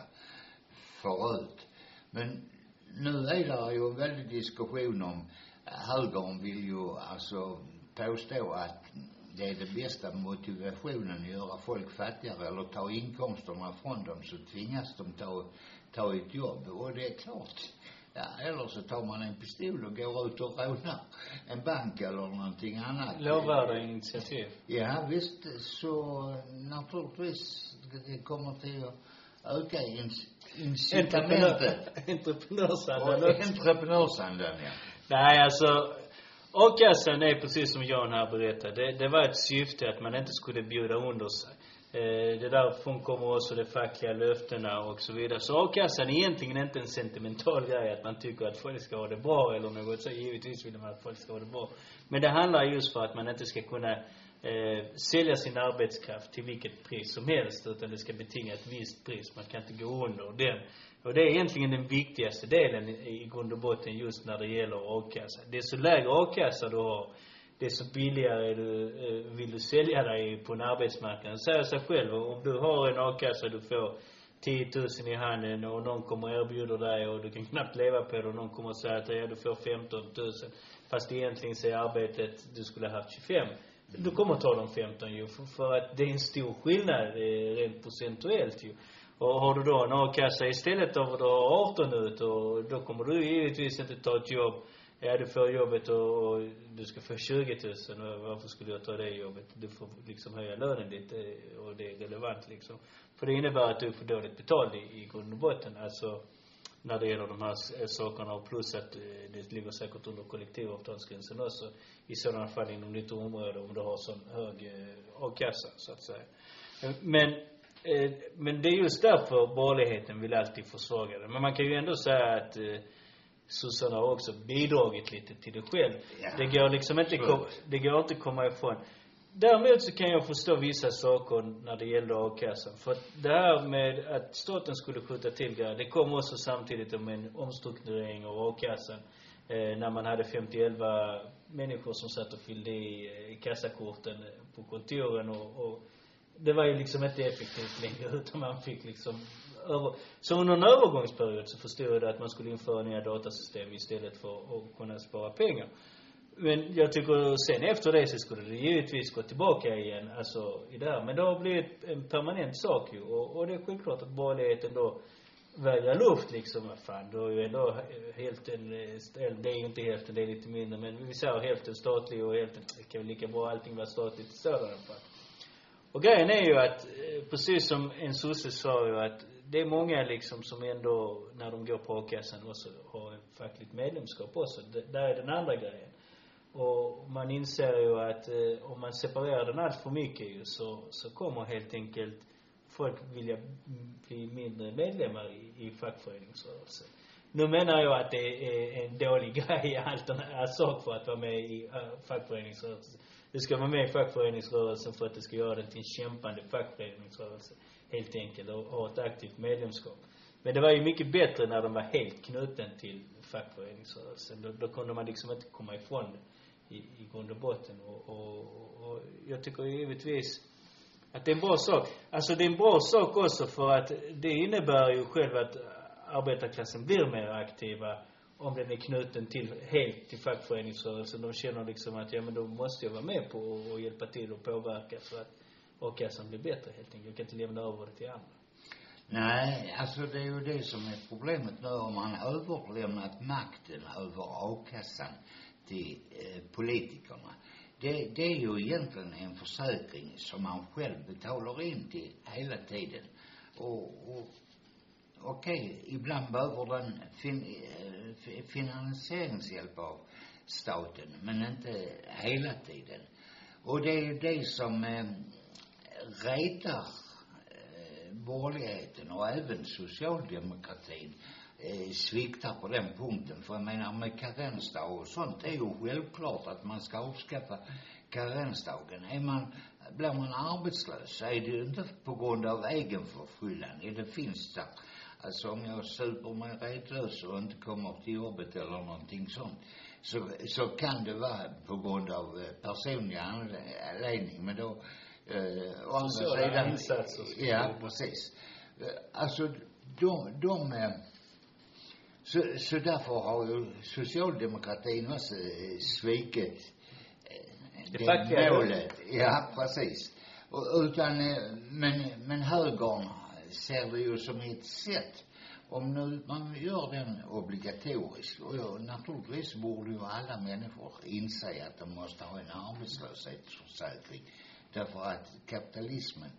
får ut. Men nu är det ju en väldig diskussion om, eh, högern vill ju alltså påstå att det är den bästa motivationen att göra folk fattigare eller ta inkomsterna från dem så tvingas de ta, ta ett jobb. Och det är klart, ja, eller så tar man en pistol och går ut och rånar en bank eller någonting annat. Lovvärda initiativ. Ja, visst, så naturligtvis, det kommer till att öka incitamentet. Entreprenörsandan entreprenörsandan, ja. Nej, alltså. A-kassan är precis som Jan här berättade. Det, det var ett syfte att man inte skulle bjuda under sig. Eh, det därifrån kommer också de fackliga löftena och så vidare. Så a-kassan är egentligen inte en sentimental grej att man tycker att folk ska ha det bra eller något så. Givetvis vill man att folk ska ha det bra. Men det handlar just för att man inte ska kunna eh, sälja sin arbetskraft till vilket pris som helst utan det ska betinga ett visst pris. Man kan inte gå under den. Och det är egentligen den viktigaste delen i, grund och botten just när det gäller a-kassa. Desto lägre a-kassa du har, desto billigare är du, eh, vill du sälja dig på en arbetsmarknad. Det säger sig själv. Om du har en a-kassa du får 10 000 i handen och någon kommer och erbjuder dig och du kan knappt leva på det och någon kommer och säger att ja, du får 15 000 fast egentligen så är arbetet du skulle ha haft 25 du kommer ta de 15 ju för, för att det är en stor skillnad eh, rent procentuellt ju och har du då en a-kassa istället av att du har 18 ut och då kommer du givetvis inte ta ett jobb Ja, du får jobbet och, och du ska få 20 000 och varför skulle jag ta det jobbet? Du får liksom höja lönen lite och det är relevant liksom. För det innebär att du får dåligt betalt i, i grund och botten. Alltså när det gäller de här eh, sakerna och plus att eh, det ligger säkert under kollektivavtalsgränsen också i sådana fall inom ditt område om du har sån hög eh, a-kassa så att säga. Men eh, men det är just därför borgerligheten vill alltid försvaga det. Men man kan ju ändå säga att eh, sossarna har också bidragit lite till det själv. Ja. Det går liksom inte, kom, det går inte komma ifrån. Däremot så kan jag förstå vissa saker när det gäller a-kassan. För det här med att staten skulle skjuta till grejer, det kom också samtidigt med en omstrukturering av a-kassan. Eh, när man hade 51 människor som satt och fyllde i eh, kassakorten på kontoren och, och det var ju liksom inte effektivt längre utan man fick liksom över, så under en övergångsperiod så förstod jag det att man skulle införa nya datasystem istället för att kunna spara pengar. Men jag tycker sen efter det så skulle det givetvis gå tillbaka igen, alltså i det här. Men det har blivit en permanent sak ju. Och, och det är självklart att borgerligheten då vädrar luft liksom. Vad fan, då är ju ändå hälften, eller eh, det är ju inte hälften, det är lite mindre. Men vi säger hälften statlig och hälften, det kan ju lika bra allting vara statligt i sådana fall. Och grejen är ju att, eh, precis som en sosse sa ju att det är många liksom som ändå, när de går på a-kassan också har ett fackligt medlemskap också. Det, där är den andra grejen. Och man inser ju att eh, om man separerar den allt för mycket ju så, så kommer helt enkelt folk vilja bli mindre medlemmar i, i fackföreningsrörelsen. Nu menar jag att det är en dålig grej, alltså, sak för att vara med i uh, fackföreningsrörelsen. Du ska vara med i fackföreningsrörelsen för att det ska göra den till en kämpande fackföreningsrörelse. Helt enkelt. Och ha ett aktivt medlemskap. Men det var ju mycket bättre när de var helt knuten till fackföreningsrörelsen. Då, då kunde man liksom inte komma ifrån det i, i grund och botten. Och, och, och jag tycker givetvis att det är en bra sak. Alltså det är en bra sak också för att det innebär ju själv att arbetarklassen blir mer aktiva om den är knuten till, helt till fackföreningsrörelsen. De känner liksom att, ja men då måste jag vara med på och, och hjälpa till och påverka så att a-kassan blir bättre helt enkelt. Jag kan inte lämna över det till andra. Nej, alltså det är ju det som är problemet nu om man överlämnat makten över a-kassan till eh, politikerna. Det, det är ju egentligen en försäkring som man själv betalar in till hela tiden. Och, och okej, okay, ibland behöver den fin, eh, finansieringshjälp av staten, men inte hela tiden. Och det är ju det som eh, retar eh, borgerligheten och även socialdemokratin eh, sviktar på den punkten. För jag menar med karensdag och sånt det är ju självklart att man ska avskaffa karensdagen. Är man, blir man arbetslös så är det ju inte på grund av egen förskyllan. Det finns där. Alltså om jag super mig redlös och inte kommer till jobbet eller någonting sånt så, så kan det vara på grund av eh, personliga anledning. Men då, eh, å andra sidan. insatser. Ja, precis. Eh, Alltså, de, de eh, så, så därför har ju socialdemokratin också svikit eh, Det fackliga målet. Ja, precis. Och, utan, men, men högern ser det ju som ett sätt om nu man gör den obligatorisk och naturligtvis borde ju alla människor inse att de måste ha en arbetslöshetsförsäkring därför att kapitalismen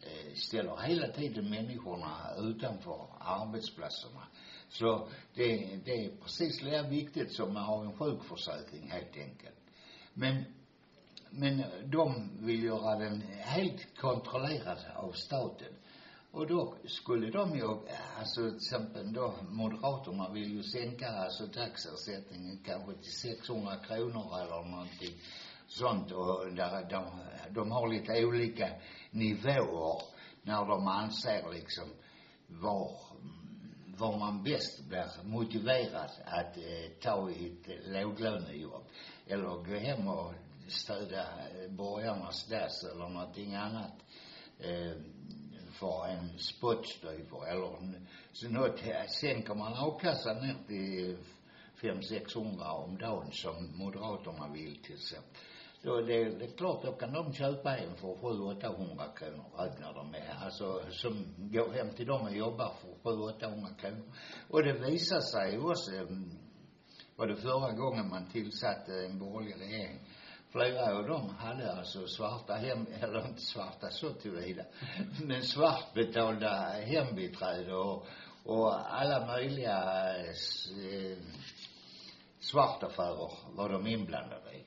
eh, ställer hela tiden människorna utanför arbetsplatserna. Så det, det är precis lika viktigt som att ha en sjukförsäkring helt enkelt. Men, men de vill göra den helt kontrollerad av staten. Och då skulle de ju, alltså till exempel då, Moderaterna vill ju sänka alltså dagsersättningen kanske till 600 kronor eller någonting sånt. Och där, de, de har lite olika nivåer när de anser liksom var, var man bäst blir motiverad att eh, ta ett låglönejobb eller gå hem och stödja eh, borgarnas dass eller någonting annat. Eh, för en spottstyver eller en, så något, sänker man a-kassan ner till fem, sexhundra om dagen som moderaterna vill till exempel. Då det, det är klart, då kan de köpa en för sju, åttahundra kronor räknar de med. Alltså som går hem till dem och jobbar för sju, åttahundra kronor. Och det visar sig ju också, mm, var det förra gången man tillsatte en borgerlig regering, flera av dem hade alltså svarta hem, eller inte svarta så tillvida, men svartbetalda hembiträde och, och alla möjliga eh, svartaffärer var de inblandade i.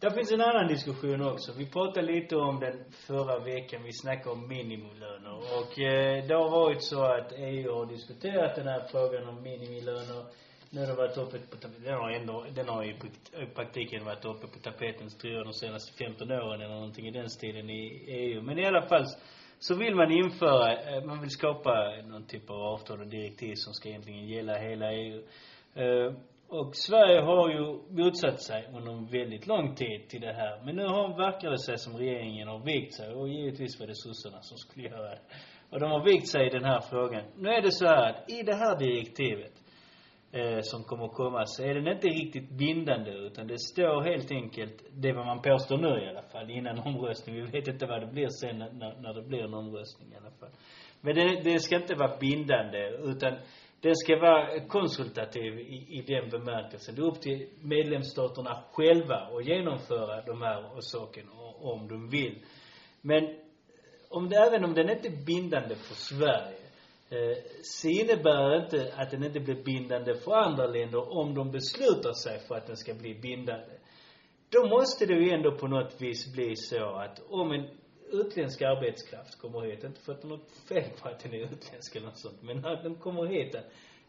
Där finns en annan diskussion också. Vi pratade lite om den förra veckan. Vi snackade om minimilöner. Och eh, det har varit så att EU har diskuterat den här frågan om minimilöner den har varit uppe på tapeten. Den har ändå, den har i i praktiken varit uppe på tapeten tror jag de senaste 15 åren eller någonting i den stilen i EU. Men i alla fall så vill man införa, man vill skapa någon typ av avtal och direktiv som ska egentligen gälla hela EU. Och Sverige har ju motsatt sig under en väldigt lång tid till det här. Men nu har, verkar det sig som regeringen har vikt sig och givetvis var det sossarna som skulle göra det. Och de har vikt sig i den här frågan. Nu är det så här att i det här direktivet eh, som kommer att komma så är den inte riktigt bindande utan det står helt enkelt, det är vad man påstår nu i alla fall, innan omröstning. Vi vet inte vad det blir sen när- när, det blir en omröstning i alla fall. Men det, det ska inte vara bindande utan den ska vara konsultativ i, i den bemärkelsen. Det är upp till medlemsstaterna själva att genomföra de här sakerna om de vill. Men om det, även om den inte är bindande för Sverige eh, så innebär inte att den inte blir bindande för andra länder om de beslutar sig för att den ska bli bindande. Då måste det ju ändå på något vis bli så att om en utländsk arbetskraft kommer hit, inte för att det är något fel på att den är utländsk eller något sånt, men när den kommer hit,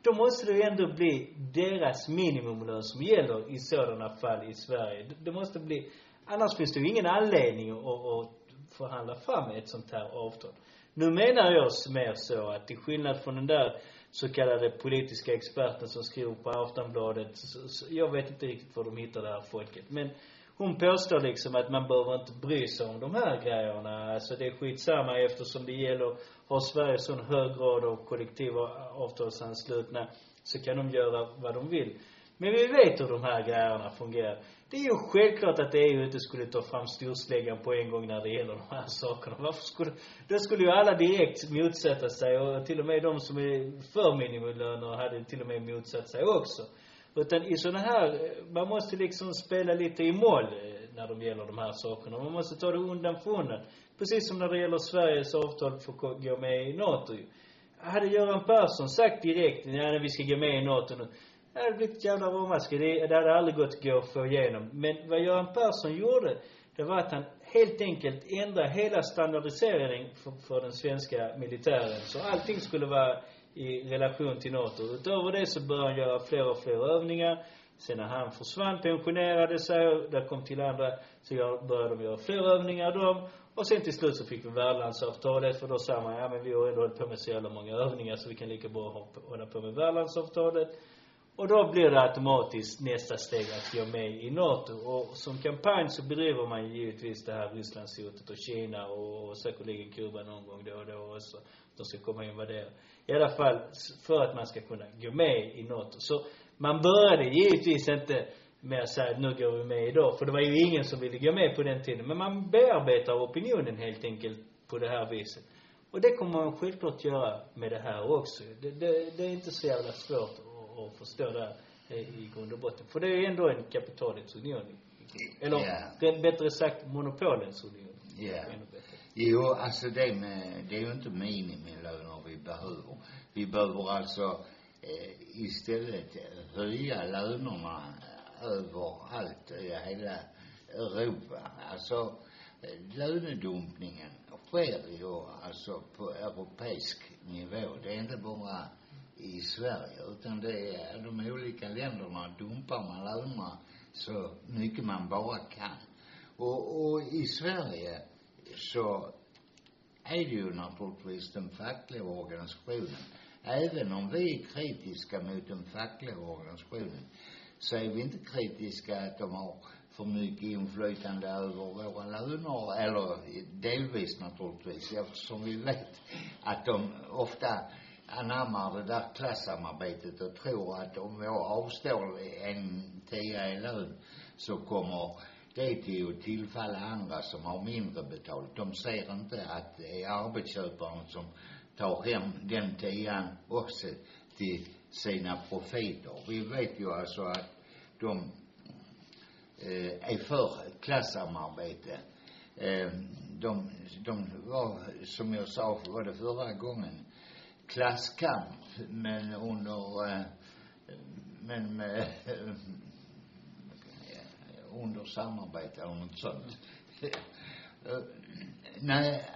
då måste det ju ändå bli deras minimumlön som gäller i sådana fall i Sverige. Det- Det måste bli, annars finns det ju ingen anledning att, att förhandla fram ett sånt här avtal. Nu menar jag mer så att till skillnad från den där så kallade politiska experten som skriver på Aftonbladet, så, så, jag vet inte riktigt var de hittar det här folket, men hon påstår liksom att man behöver inte bry sig om de här grejerna. Alltså det är skitsamma eftersom det gäller, har Sverige sån hög grad av kollektiva avtalsanslutna så kan de göra vad de vill. Men vi vet hur de här grejerna fungerar. Det är ju självklart att EU inte skulle ta fram storsläggan på en gång när det gäller de här sakerna. Varför skulle, då skulle ju alla direkt motsätta sig och till och med de som är för minimilöner hade till och med motsatt sig också. Utan i sådana här, man måste liksom spela lite i moll eh, när de gäller de här sakerna. Man måste ta det undan för undan. Precis som när det gäller Sveriges avtal för att gå med i NATO ju. Hade Göran Persson sagt direkt, nej vi ska gå med i NATO nu. Det hade blivit ett jävla råmaskri. Det, det hade aldrig gått att gå att få igenom. Men vad Göran Persson gjorde, det var att han helt enkelt ändrade hela standardiseringen för, för den svenska militären. Så allting skulle vara i relation till NATO. Utöver det så började han göra fler och fler övningar. Sen när han försvann, pensionerade sig och där kom till andra, så började de göra fler övningar de. Och sen till slut så fick vi värdlandsavtalet för då sa man, ja men vi har ändå hållit på med så jävla många övningar så vi kan lika bra hoppa- hålla på med värdlandsavtalet. Och då blir det automatiskt nästa steg att gå med i NATO. Och som kampanj så bedriver man ju givetvis det här Rysslandshotet och Kina och, och säkerligen Kuba någon gång då och då också. De ska komma och invadera. I alla fall för att man ska kunna gå med i NATO. Så man började givetvis inte med att säga att nu går vi med idag. För det var ju ingen som ville gå med på den tiden. Men man bearbetar opinionen helt enkelt på det här viset. Och det kommer man självklart göra med det här också. Det, det, det är inte så jävla svårt att förstå det eh, i grund och botten. För det är ju ändå en kapitalets union. Eller rätt- bättre sagt monopolens union. Ja. Bättre. Jo, alltså det med, det är ju inte minimilöner vi behöver. Vi behöver alltså eh, istället höja lönerna överallt i hela Europa. Alltså eh, lönedumpningen sker ju alltså på europeisk nivå. Det är inte bara i Sverige utan det är de olika länderna dumpar man lönerna så mycket man bara kan. Och, och i Sverige så är det ju naturligtvis den fackliga organisationen. Även om vi är kritiska mot den fackliga organisationen så är vi inte kritiska att de har för mycket inflytande över våra löner, eller delvis naturligtvis, eftersom vi vet att de ofta anammar det där klassamarbetet och tror att om jag avstår en tia i lön så kommer det till att tillfalla andra som har mindre betalt. De ser inte att det är arbetsköparen som tar hem den tian också till sina profiter. Vi vet ju alltså att de eh, är för klassamarbete. Eh, de, de var, som jag sa, var det förra gången, klasskamp, men under, eh, men med, eh, under samarbete eller något sånt. Eh, nej,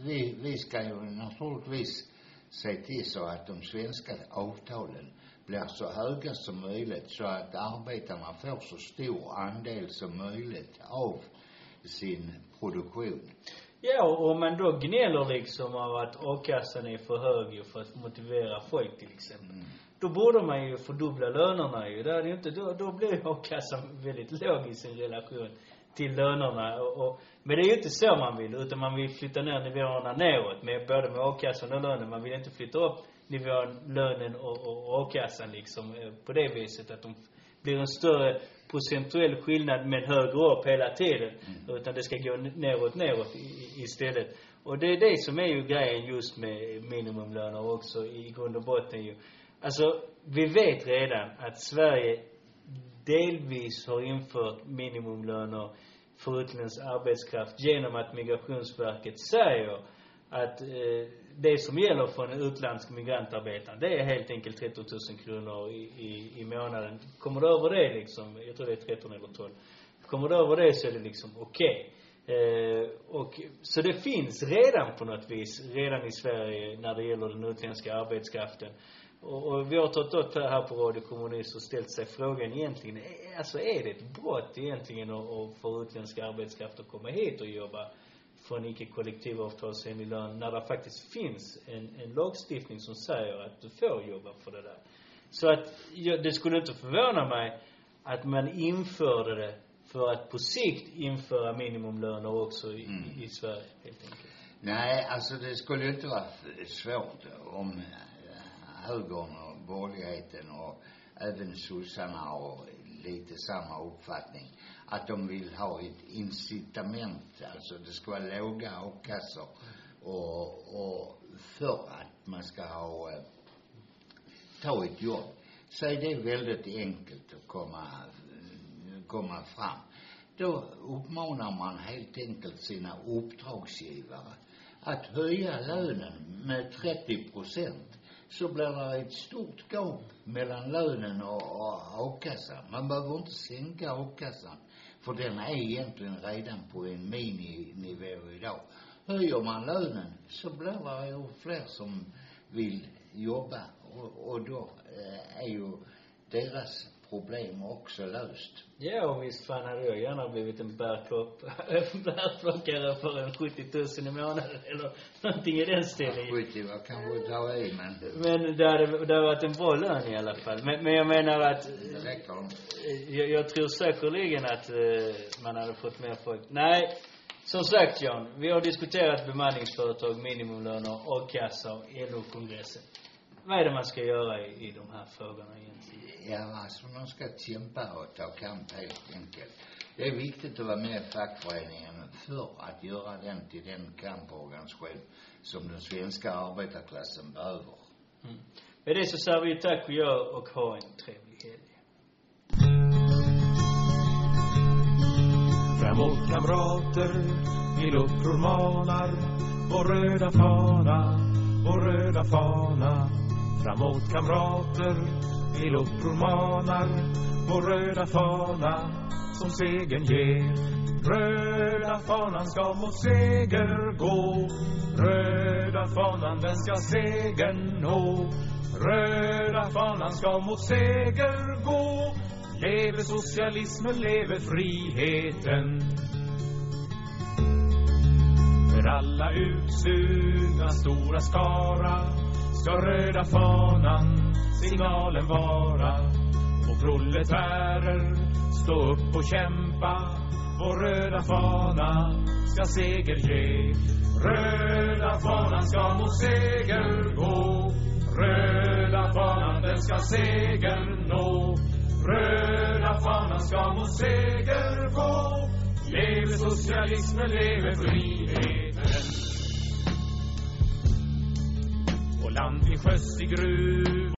vi, vi ska ju naturligtvis se till så att de svenska avtalen blir så höga som möjligt så att arbetarna får så stor andel som möjligt av sin produktion. Ja, och om man då gnäller liksom av att a-kassan är för hög ju för att motivera folk till exempel. Mm. Då borde man ju fördubbla lönerna ju. Det är inte, då, då blir ju a-kassan väldigt låg i sin relation till lönerna och, och, men det är ju inte så man vill, utan man vill flytta ner nivåerna neråt med både med a-kassan och lönen. Man vill inte flytta upp nivån, lönen och, och, och a-kassan liksom eh, på det viset att de blir en större procentuell skillnad men högre upp hela tiden. Utan det ska gå neråt, neråt istället. Och det är det som är ju grejen just med minimumlöner också i grund och botten ju. Alltså, vi vet redan att Sverige delvis har infört minimumlöner för utländsk arbetskraft genom att Migrationsverket säger att eh, det som gäller för en utländsk migrantarbetare, det är helt enkelt 13 000 kronor i, i, i månaden. Kommer du över det liksom, jag tror det är 13 eller 12. Kommer du över det så är det liksom okej. Eh, och, så det finns redan på något vis, redan i Sverige när det gäller den utländska arbetskraften. Och, och vi har tagit upp det här på Radio Kommunist och ställt sig frågan egentligen, eh, alltså är det ett brott egentligen att, att få utländska arbetskraft att komma hit och jobba för en icke kollektivavtalsenlig lön när det faktiskt finns en, en lagstiftning som säger att du får jobba för det där. Så att, ja, det skulle inte förvåna mig att man införde det för att på sikt införa minimumlöner också i, Mm. i Sverige, helt enkelt. Nej, alltså det skulle ju inte vara svårt om eh, högern och borgerligheten och även sossarna har lite samma uppfattning. Att de vill ha ett incitament, alltså det ska vara låga a-kassor och, och för att man ska ha, eh, ta ett jobb. Så är det väldigt enkelt att komma, komma fram. Då uppmanar man helt enkelt sina uppdragsgivare att höja lönen med 30 procent så blir det ett stort gap mellan lönen och a-kassan. Man behöver inte sänka a-kassan för den är egentligen redan på en mininivå idag. Höjer man lönen så blir det ju fler som vill jobba och, och då eh, är ju deras problem också löst. Ja, och visst fan hade jag gärna blivit en bärplock, bärplockare för en 70 000 i månaden eller någonting i den stilen. 70 var kanske att ta i men Men det hade, det hade varit en bra lön i alla fall. Men, men jag menar att det räcker jag, jag tror säkerligen att eh, man hade fått mer folk. Nej, som sagt John, vi har diskuterat bemanningsföretag, minimumlöner, a-kassa och LO-kongressen. Vad är det man ska göra i, i de här frågorna egentligen? Ja, alltså de ska kämpa och ta kamp helt enkelt. Det är viktigt att vara med i fackföreningen för att göra den till den kamporganisation som den svenska arbetarklassen behöver. Mm. Med det så säger vi tack och jag och ha en trevlig helg. Framåt kamrater, vi luftror manar vår röda fana, vår röda fana. Framåt kamrater, vi luftror manar vår röda fana som segern ger. Röda fanan ska mot seger gå. Röda fanan den ska segern nå. Röda fanan ska mot seger gå. Leve socialismen, leve friheten. För alla utsugna stora skara ska röda fanan signalen vara. Och proletärer, stå upp och kämpa. Vår röda fana ska seger ge. Röda fanan ska mot seger gå. Röda fanan den ska seger nå. Röda fanan ska mot seger gå. Leve socialismen, leve friheten. På land till sjöss i gruv.